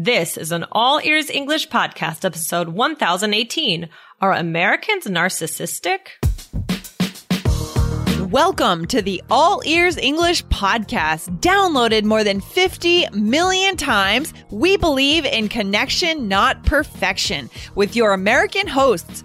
This is an All Ears English podcast, episode 1018. Are Americans narcissistic? Welcome to the All Ears English podcast, downloaded more than 50 million times. We believe in connection, not perfection, with your American hosts,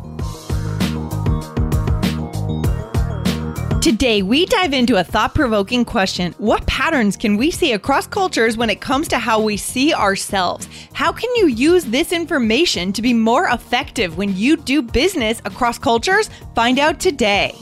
Today, we dive into a thought provoking question What patterns can we see across cultures when it comes to how we see ourselves? How can you use this information to be more effective when you do business across cultures? Find out today.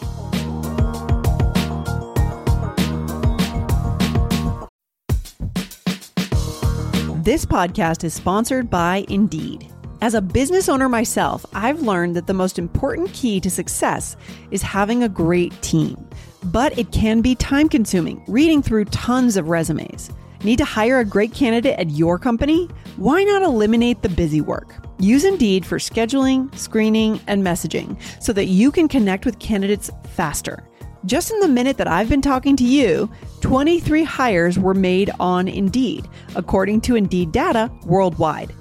This podcast is sponsored by Indeed. As a business owner myself, I've learned that the most important key to success is having a great team. But it can be time consuming reading through tons of resumes. Need to hire a great candidate at your company? Why not eliminate the busy work? Use Indeed for scheduling, screening, and messaging so that you can connect with candidates faster. Just in the minute that I've been talking to you, 23 hires were made on Indeed, according to Indeed data worldwide.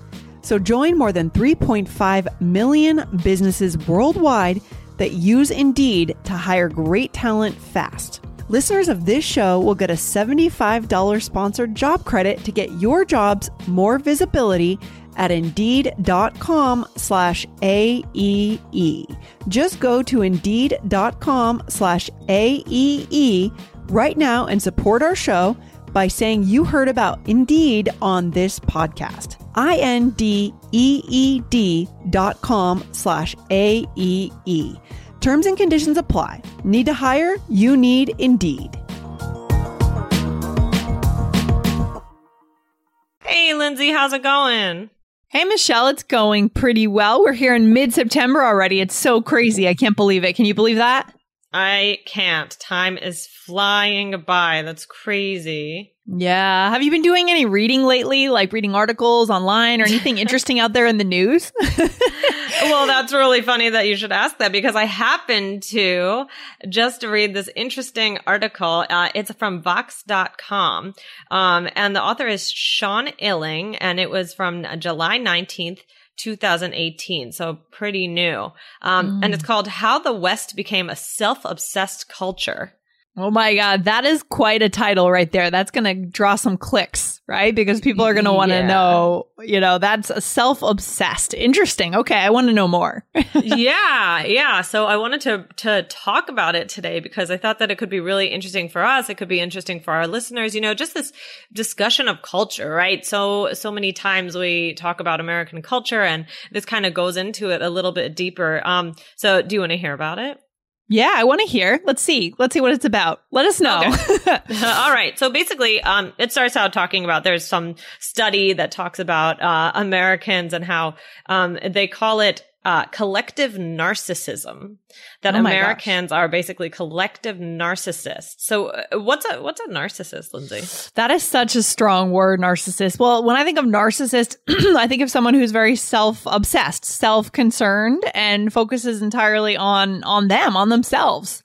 So join more than 3.5 million businesses worldwide that use Indeed to hire great talent fast. Listeners of this show will get a $75 sponsored job credit to get your jobs more visibility at indeed.com slash AEE. Just go to indeed.com slash AEE right now and support our show by saying you heard about Indeed on this podcast. I-N-D-E-E-D dot com slash A-E-E. Terms and conditions apply. Need to hire? You need Indeed. Hey, Lindsay, how's it going? Hey, Michelle, it's going pretty well. We're here in mid September already. It's so crazy. I can't believe it. Can you believe that? I can't. Time is flying by. That's crazy. Yeah. Have you been doing any reading lately, like reading articles online or anything interesting out there in the news? well, that's really funny that you should ask that because I happened to just read this interesting article. Uh, it's from Vox.com. Um, and the author is Sean Illing, and it was from July 19th. 2018, so pretty new. Um, mm. And it's called How the West Became a Self Obsessed Culture. Oh my God, that is quite a title right there. That's going to draw some clicks, right? Because people are going to want to yeah. know, you know, that's self obsessed. Interesting. Okay, I want to know more. yeah, yeah. So I wanted to to talk about it today because I thought that it could be really interesting for us. It could be interesting for our listeners. You know, just this discussion of culture, right? So so many times we talk about American culture, and this kind of goes into it a little bit deeper. Um, so do you want to hear about it? Yeah, I want to hear. Let's see. Let's see what it's about. Let us know. Okay. All right. So basically, um, it starts out talking about there's some study that talks about uh, Americans and how um, they call it uh, collective narcissism that oh Americans gosh. are basically collective narcissists. So uh, what's a what's a narcissist, Lindsay? That is such a strong word, narcissist. Well, when I think of narcissist, I think of someone who's very self-obsessed, self-concerned and focuses entirely on on them, on themselves.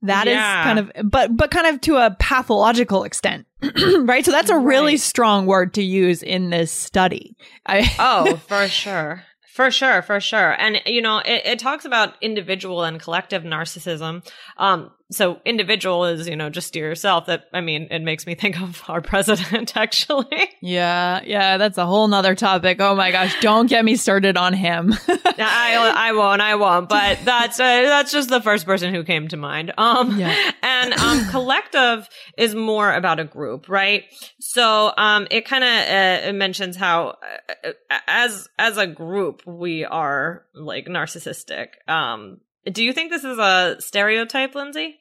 That yeah. is kind of but but kind of to a pathological extent. right? So that's a really right. strong word to use in this study. I- oh, for sure. For sure, for sure. And, you know, it, it talks about individual and collective narcissism. Um, so individual is, you know, just to yourself. That, I mean, it makes me think of our president, actually. Yeah. Yeah. That's a whole nother topic. Oh my gosh. Don't get me started on him. I, I won't. I won't. But that's, uh, that's just the first person who came to mind. Um, yeah. and, um, collective is more about a group, right? So, um, it kind of, uh, mentions how, uh, as, as a group, we are like narcissistic. Um, do you think this is a stereotype, Lindsay?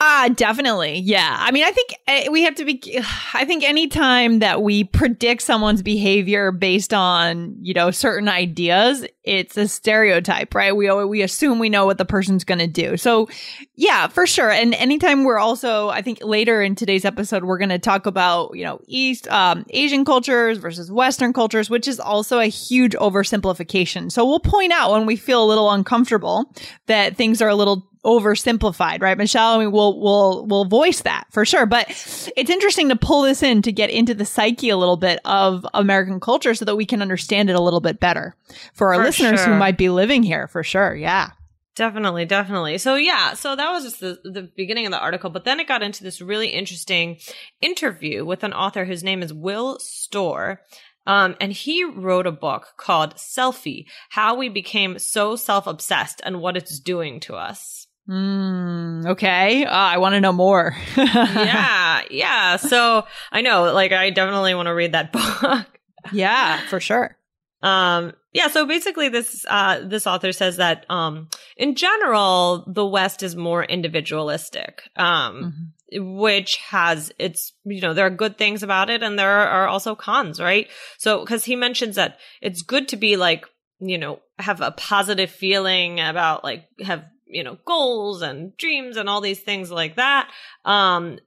Uh, definitely. Yeah. I mean, I think uh, we have to be, I think anytime that we predict someone's behavior based on, you know, certain ideas, it's a stereotype, right? We, we assume we know what the person's going to do. So yeah, for sure. And anytime we're also, I think later in today's episode, we're going to talk about, you know, East, um, Asian cultures versus Western cultures, which is also a huge oversimplification. So we'll point out when we feel a little uncomfortable that things are a little oversimplified, right? Michelle, I mean, we'll, we'll, we'll voice that for sure. But it's interesting to pull this in to get into the psyche a little bit of American culture so that we can understand it a little bit better for our For listeners sure. who might be living here for sure. Yeah. Definitely, definitely. So yeah, so that was just the, the beginning of the article, but then it got into this really interesting interview with an author whose name is Will Storr. Um, and he wrote a book called Selfie, How We Became So Self-Obsessed and What It's Doing to Us. Mm, okay. Uh, I want to know more. yeah, yeah. So I know, like, I definitely want to read that book. yeah, for sure. Um, yeah, so basically this, uh, this author says that, um, in general, the West is more individualistic, um, which has its, you know, there are good things about it and there are also cons, right? So, cause he mentions that it's good to be like, you know, have a positive feeling about like, have, you know, goals and dreams and all these things like that. Um,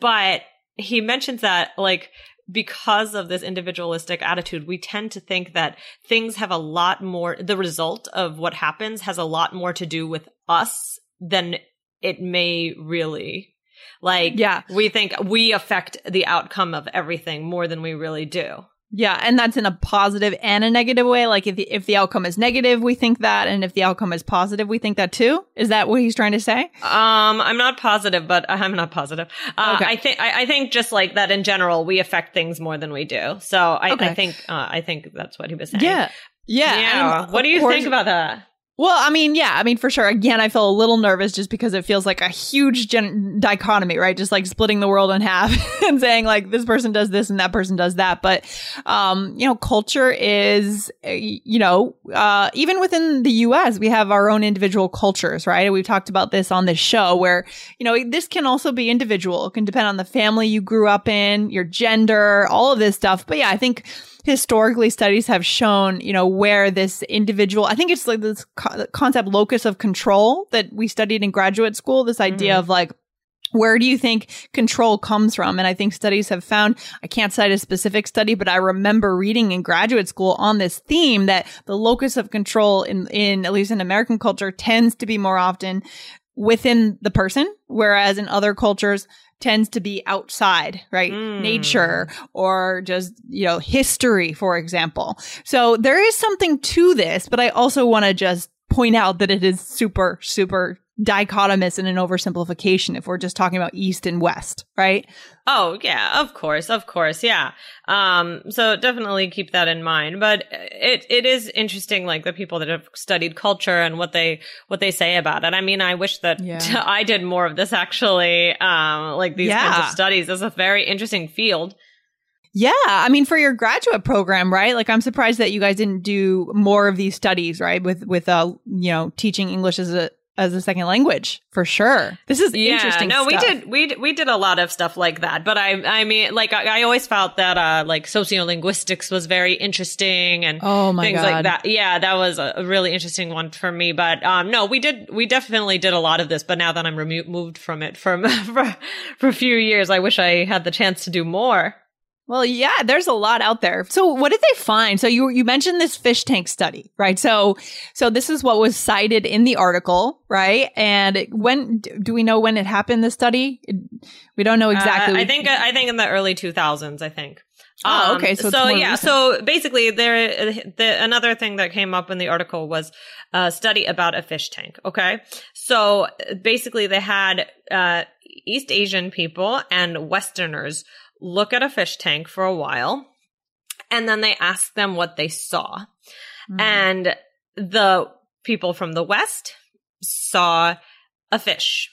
but he mentions that like, because of this individualistic attitude, we tend to think that things have a lot more, the result of what happens has a lot more to do with us than it may really. Like, Yeah. we think we affect the outcome of everything more than we really do. Yeah, and that's in a positive and a negative way. Like if the, if the outcome is negative, we think that, and if the outcome is positive, we think that too. Is that what he's trying to say? Um, I'm not positive, but I'm not positive. Uh, Okay. I think I, I think just like that in general, we affect things more than we do. So I, Okay. I think uh, I think that's what he was saying. Yeah, yeah. yeah. what do you course- think about that? Well, I mean, yeah, I mean, for sure. Again, I feel a little nervous just because it feels like a huge gen- dichotomy, right? Just like splitting the world in half and saying like this person does this and that person does that. But, um, you know, culture is, uh, you know, uh, even within the U.S., we have our own individual cultures, right? We've talked about this on this show where, you know, this can also be individual. It can depend on the family you grew up in, your gender, all of this stuff. But yeah, I think historically studies have shown, you know, where this individual, I think it's like this co- concept locus of control that we studied in graduate school, this idea Mhm. of like, where do you think control comes from? And I think studies have found, I can't cite a specific study, but I remember reading in graduate school on this theme that the locus of control in, in, at least in American culture tends to be more often within the person, whereas in other cultures tends to be outside, right? Mm. Nature or just, you know, history, for example. So there is something to this, but I also want to just point out that it is super, super dichotomous and an oversimplification if we're just talking about East and West, right? Oh yeah, of course, of course, yeah. Um, so definitely keep that in mind. But it it is interesting, like the people that have studied culture and what they what they say about it. I mean, I wish that Yeah. I did more of this actually. Um, like these kinds of studies is a very interesting field. Yeah. I mean, for your graduate program, right? Like, I'm surprised that you guys didn't do more of these studies, right? With, with, uh, you know, teaching English as a, as a second language for sure. This is Yeah, interesting. no, we did we we did a lot of stuff like that. But I I mean, like I, I always felt that uh like sociolinguistics was very interesting and Oh my things God. like that. Yeah, that was a, a really interesting one for me. But um, no, we did we definitely did a lot of this. But now that I'm removed moved from it from for, for a few years, I wish I had the chance to do more. Well, yeah, there's a lot out there. So what did they find? So you you mentioned this fish tank study, right? So so this is what was cited in the article, right? And when do we know when it happened? The study, we don't know exactly. Uh, I think I think in the early 2000s. I think. Oh, Um, okay, so So, yeah. recent. So basically, there the another thing that came up in the article was a study about a fish tank. Okay, so basically, they had uh, East Asian people and Westerners look at a fish tank for a while, and then they asked them what they saw. Mhm. And the people from the West saw a fish.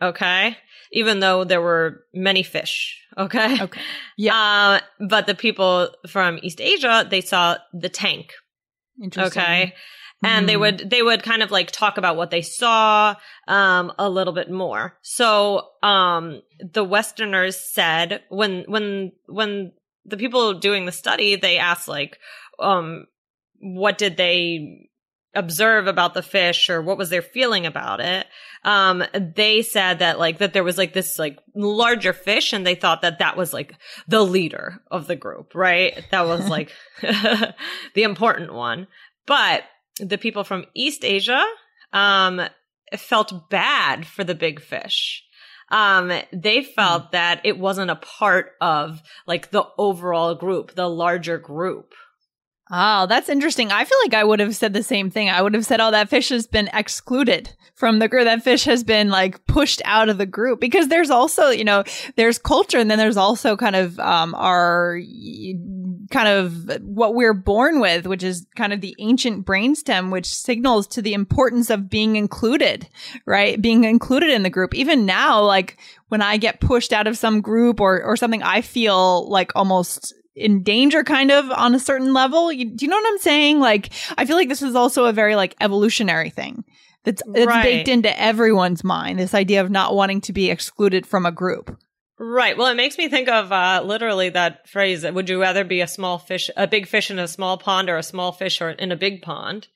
Okay. Even though there were many fish. Okay. Okay. Yeah. Uh, but the people from East Asia, they saw the tank. Interesting. Okay. And they Mm. would they would kind of like talk about what they saw um a little bit more. So um the westerners said when when when the people doing the study they asked like um what did they observe about the fish or what was their feeling about it? Um they said that like that there was like this like larger fish and they thought that that was like the leader of the group right? That was like the important one. But the people from east asia um felt bad for the big fish um they felt that it wasn't a part of like the overall group the larger group Oh, that's interesting. I feel like I would have said the same thing. I would have said, oh, that fish has been excluded from the group. That fish has been like pushed out of the group because there's also, you know, there's culture and then there's also kind of, um, our kind of what we're born with, which is kind of the ancient brainstem, which signals to the importance of being included, right? Being included in the group. Even now, like when I get pushed out of some group or, or something, I feel like almost in danger kind of on a certain level. You, do you know what I'm saying? Like, I feel like this is also a very like evolutionary thing that's, that's Right. baked into everyone's mind. This idea of not wanting to be excluded from a group. Right. Well, it makes me think of uh, literally that phrase: "Would you rather be a small fish, a big fish in a small pond, or a small fish or in a big pond?"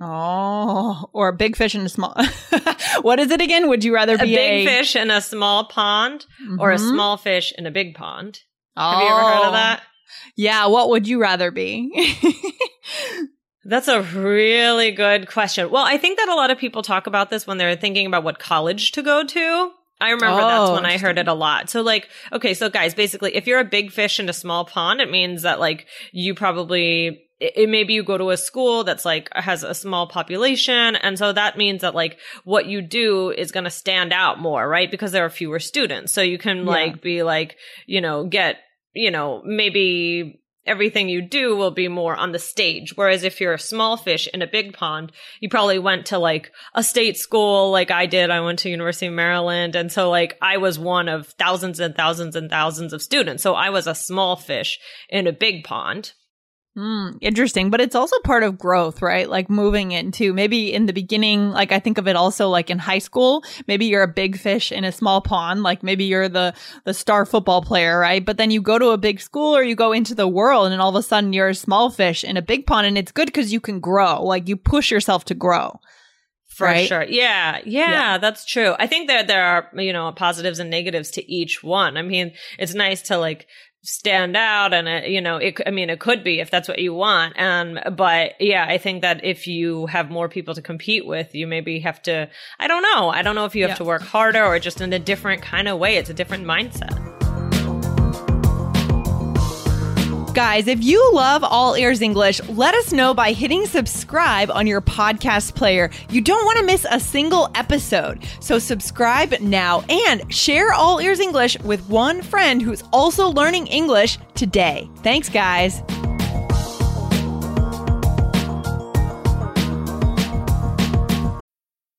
Oh, or a big fish in a small. what is it again? Would you rather be A big a fish in a small pond, or a Mhm. small fish in a big pond. Oh. Have you ever heard of that? Yeah. What would you rather be? That's a really good question. Well, I think that a lot of people talk about this when they're thinking about what college to go to. I remember that's Oh, when I heard it a lot. So like, okay, so guys, basically, if you're a big fish in a small pond, it means that like you probably it, it- maybe you go to a school that's like has a small population and so that means that like what you do is going to stand out more right because there are fewer students so you can Yeah. like be like you know get you know maybe everything you do will be more on the stage. Whereas if you're a small fish in a big pond you probably went to like a state school like I did. I went to University of Maryland. And so like I was one of thousands and thousands and thousands of students. So I was a small fish in a big pond Hmm, interesting, but it's also part of growth, right? Like moving into maybe in the beginning, like I think of it also like in high school, maybe you're a big fish in a small pond, like maybe you're the the star football player, right? But then you go to a big school or you go into the world and all of a sudden you're a small fish in a big pond and it's good cuz you can grow. Like you push yourself to grow. For Right? sure. Yeah, yeah. Yeah. That's true. I think that there are, you know, positives and negatives to each one. I mean, it's nice to like stand out and it, you know, it, I mean, it could be if that's what you want. And, but yeah, I think that if you have more people to compete with, you maybe have to, I don't know. I don't know if you have Yeah. to work harder or just in a different kind of way. It's a different mindset. Guys, if you love All Ears English, let us know by hitting subscribe on your podcast player. You don't want to miss a single episode. So subscribe now and share All Ears English with one friend who's also learning English today. Thanks, guys.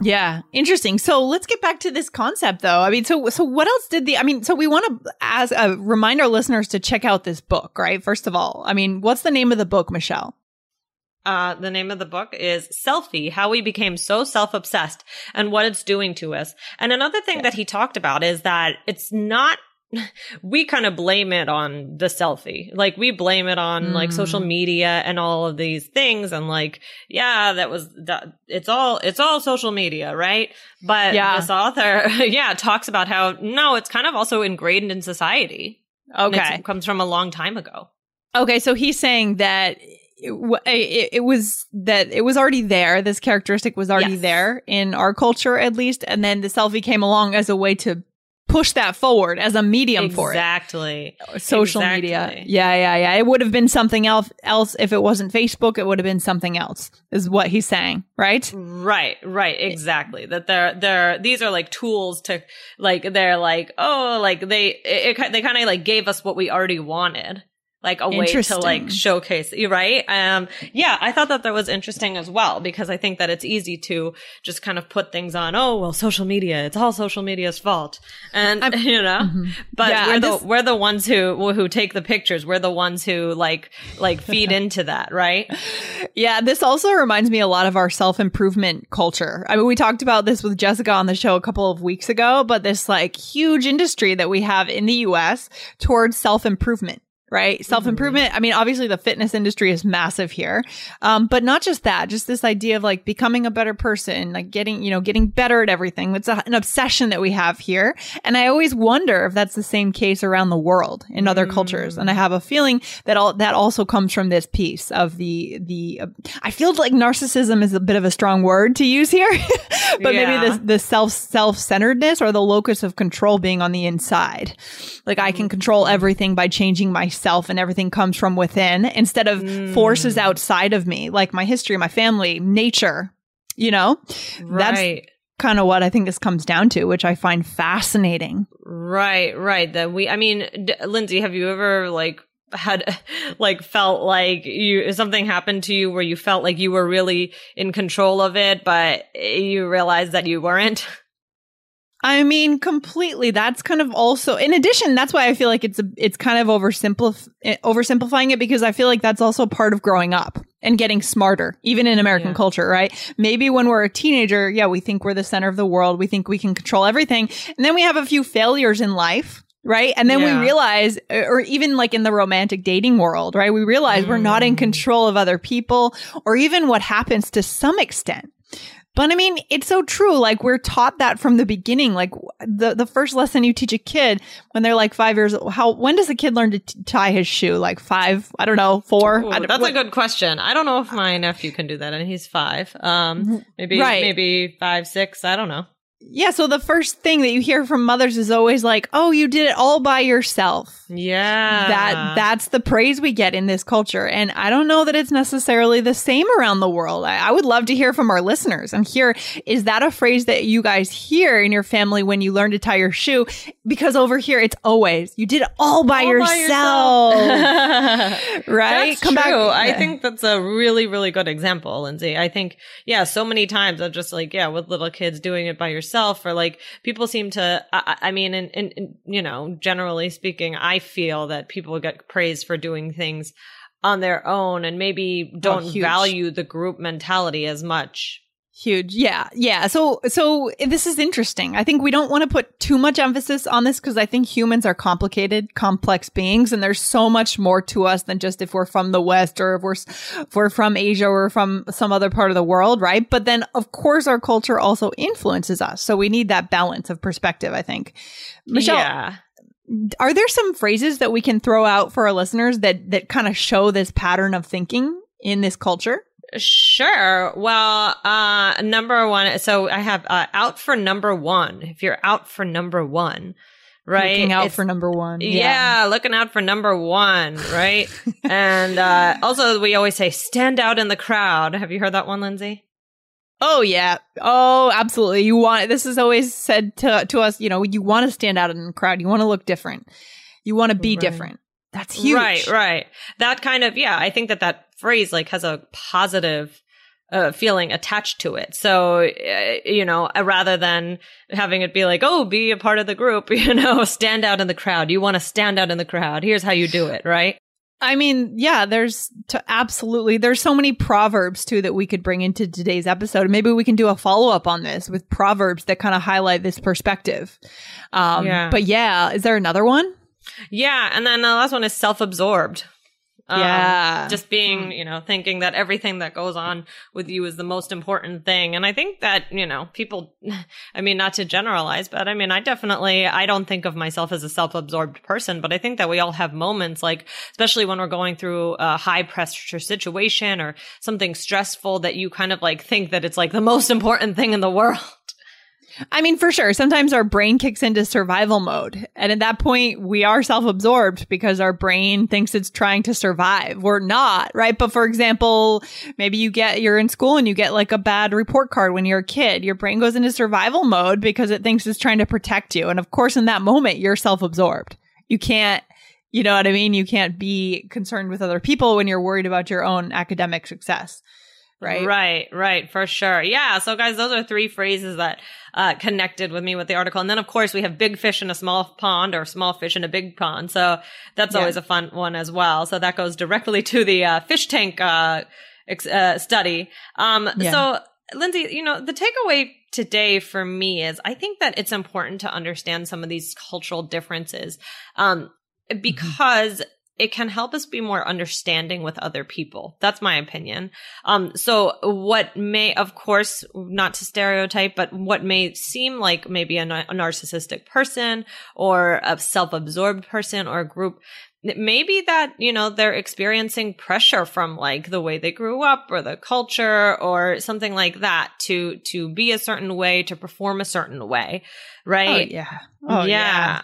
Yeah, interesting. So let's get back to this concept, though. I mean, so so what else did the? I mean, so we want to as uh, remind our listeners to check out this book, right? First of all, I mean, what's the name of the book, Michelle? Uh, the name of the book is Selfie, How We Became So Self-Obsessed and What It's Doing to Us. And another thing that he talked about is that it's not, we kind of blame it on the selfie. Like we blame it on like Mm. social media and all of these things. And like, yeah, that was, that, it's all, it's all social media, right? But Yeah. this author, yeah, talks about how no, it's kind of also ingrained in society. Okay. It comes from a long time ago. Okay, so he's saying that it, it, it was that it was already there. This characteristic was already Yes. there in our culture, at least, and then the selfie came along as a way to push that forward as a medium for it. Exactly. Social Exactly. media. Yeah, yeah, yeah. It would have been something else else if it wasn't Facebook, it would have been something else. Is what he's saying, right? Right, right, exactly. That they're they're these are like tools to like they're like oh like they it, it, they kind of like gave us what we already wanted. Like a way to like showcase, you right? Um, yeah, I thought that that was interesting as well because I think that it's easy to just kind of put things on. Oh well, social media, it's all social media's fault, and you know, but Yeah, we're I'm the just- we're the ones who who take the pictures. We're the ones who like like feed into that, right? Yeah, this also reminds me a lot of our self improvement culture. I mean, we talked about this with Jessica on the show a couple of weeks ago, but this like huge industry that we have in the US towards self improvement. Right. Self improvement. I mean, obviously the fitness industry is massive here. Um, but not just that, just this idea of like becoming a better person, like getting, you know, getting better at everything. It's a, an obsession that we have here. And I always wonder if that's the same case around the world in other cultures. And I have a feeling that all that also comes from this piece of the, the, uh, I feel like narcissism is a bit of a strong word to use here, but Yeah. maybe the, the self, self-centeredness or the locus of control being on the inside. Like I can control everything by changing myself and everything comes from within instead of forces mm. outside of me, like my history, my family, nature, you know? That's kind of what I think this comes down to, which I find fascinating. Right, right. That we, I mean, D- Lindsay, have you ever like had like felt like you something happened to you where you felt like you were really in control of it, but eh, you realized that you weren't? I mean, completely. That's kind of also, in addition, that's why I feel like it's a, it's kind of oversimplif- eh, oversimplifying it because I feel like that's also part of growing up and getting smarter, even in American Yeah. culture, right? Maybe when we're a teenager, yeah, we think we're the center of the world. We think we can control everything. And then we have a few failures in life. Right. And then Yeah. we realize, eh, or even like in the romantic dating world, right? We realize we're not in control of other people or even what happens to some extent. But I mean, it's so true. Like we're taught that from the beginning. Like the the first lesson you teach a kid when they're like five years old. How when does a kid learn to t- tie his shoe? Like five? I don't know. Four? Ooh, don't- that's what- a good question. I don't know if my nephew can do that, and he's five. Um, maybe Right. maybe five, six. I don't know. Yeah. So the first thing that you hear from mothers is always like, "Oh, you did it all by yourself." Yeah, that that's the praise we get in this culture and i don't know that it's necessarily the same around the world I, I would love to hear from our listeners and hear is that a phrase that you guys hear in your family when you learn to tie your shoe because over here it's always you did it all by All by yourself yourself. right That's true. I Yeah. think that's a really, really good example, Lindsay. I think, yeah, so many times I'm just like, yeah, with little kids doing it by yourself, or like people seem to. I, I mean, in, in, in you know, generally speaking, I feel that people get praised for doing things on their own and maybe oh, don't huge. value the group mentality as much. Huge. Yeah. Yeah. So, so this is interesting. I think we don't want to put too much emphasis on this because I think humans are complicated, complex beings, and there's so much more to us than just if we're from the West or if we're, if we're from Asia or from some other part of the world, right? But then, of course, our culture also influences us. So we need that balance of perspective, I think. Michelle, yeah. are there some phrases that we can throw out for our listeners that, that kind of show this pattern of thinking in this culture? Sure. Well, uh, number one. So I have uh, out for number one. If you're out for number one, right? Looking out It's- for number one. Yeah. looking out for number one, right? and uh, also, we always say stand out in the crowd. Have you heard that one, Lindsay? Oh yeah. Oh, absolutely. You want this is always said to to us, you know, you want to stand out in the crowd. You want to look different. You want to be Right. different. That's huge. Right, right. That kind of, yeah, I think that that phrase like has a positive uh, feeling attached to it. So, uh, you know, uh, rather than having it be like, oh, be a part of the group, you know, stand out in the crowd. You want to stand out in the crowd. Here's how you do it, right? I mean, yeah, there's to absolutely there's so many proverbs too that we could bring into today's episode. Maybe we can do a follow up on this with proverbs that kind of highlight this perspective. Um Yeah. but yeah, is there another one? Yeah. And then the last one is self absorbed. Um, yeah. Just being, hmm. you know, thinking that everything that goes on with you is the most important thing. And I think that, you know, people, I mean, not to generalize, but I mean, I definitely, I don't think of myself as a self-absorbed person, but I think that we all have moments like, especially when we're going through a high pressure situation or something stressful that you kind of like think that it's like the most important thing in the world. I mean, for sure. Sometimes our brain kicks into survival mode. And at that point, we are self absorbed because our brain thinks it's trying to survive. We're not, right? But for example, maybe you get, you're in school and you get like a bad report card when you're a kid. Your brain goes into survival mode because it thinks it's trying to protect you. And of course, in that moment, you're self absorbed. You can't, you know what I mean? You can't be concerned with other people when you're worried about your own academic success right? Right, right, for sure. Yeah. So guys, those are three phrases that uh, connected with me with the article. And then of course we have big fish in a small pond or small fish in a big pond. So that's yeah. always a fun one as well. So that goes directly to the uh, fish tank uh, ex- uh, study. Um, yeah. So Lindsay, you know, the takeaway today for me is I think that it's important to understand some of these cultural differences. Um, mm-hmm. because it can help us be more understanding with other people. That's my opinion. Um, so what may, of course, not to stereotype, but what may seem like maybe a, a narcissistic person or a self-absorbed person or a group, maybe that, you know, they're experiencing pressure from like the way they grew up or the culture or something like that to, to be a certain way, to perform a certain way. Right. Oh, yeah. Oh, yeah. yeah.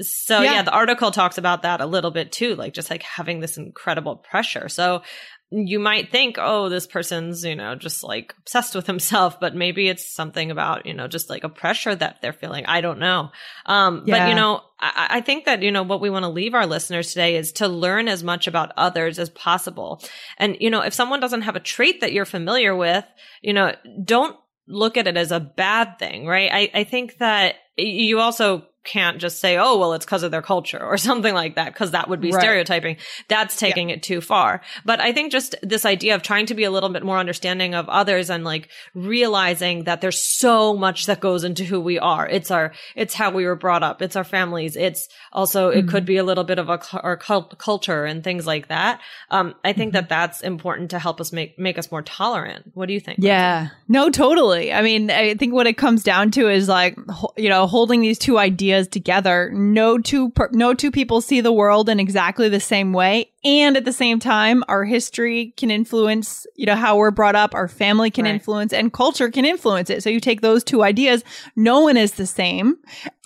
So yeah. yeah. the article talks about that a little bit too, like just like having this incredible pressure. So you might think, oh, this person's, you know, just like obsessed with himself, but maybe it's something about, you know, just like a pressure that they're feeling. I don't know. Um, yeah. but you know, I, I think that, you know, what we want to leave our listeners today is to learn as much about others as possible. And, you know, if someone doesn't have a trait that you're familiar with, you know, don't look at it as a bad thing, right? I, I think that you also can't just say, oh, well, it's because of their culture or something like that, because that would be right. stereotyping. That's taking yeah. it too far. But I think just this idea of trying to be a little bit more understanding of others and like realizing that there's so much that goes into who we are. It's our, it's how we were brought up. It's our families. It's also, mm-hmm. it could be a little bit of a, our cult- culture and things like that. Um, I think mm-hmm. that that's important to help us make, make us more tolerant. What do you think? Yeah. No, totally. I mean, I think what it comes down to is like, you know, holding these two ideas ideas together. No two per- no two people see the world in exactly the same way, and at the same time, our history can influence, you know, how we're brought up. Our family can right. influence, and culture can influence it. So you take those two ideas. No one is the same,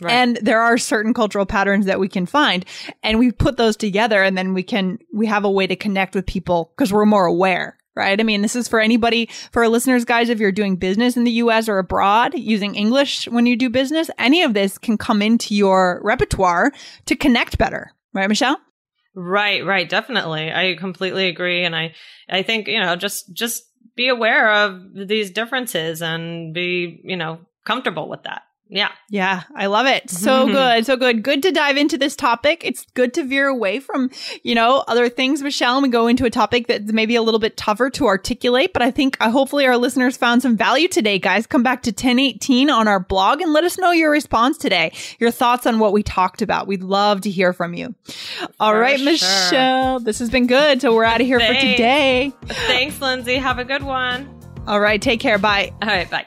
right. and there are certain cultural patterns that we can find, and we put those together, and then we can we have a way to connect with people because we're more aware right? I mean, this is for anybody, for our listeners, guys, if you're doing business in the US or abroad using English when you do business, any of this can come into your repertoire to connect better, right, Michelle? Right, right, definitely. I completely agree. And I, I think, you know, just, just be aware of these differences and be, you know, comfortable with that. Yeah. Yeah. I love it. So good. So good. Good to dive into this topic. It's good to veer away from, you know, other things, Michelle, and we go into a topic that's maybe a little bit tougher to articulate. But I think uh, hopefully our listeners found some value today, guys. Come back to 1018 on our blog and let us know your response today, your thoughts on what we talked about. We'd love to hear from you. All for right, sure. Michelle. This has been good. So we're out of here Thanks. for today. Thanks, Lindsay. Have a good one. All right. Take care. Bye. All right. Bye.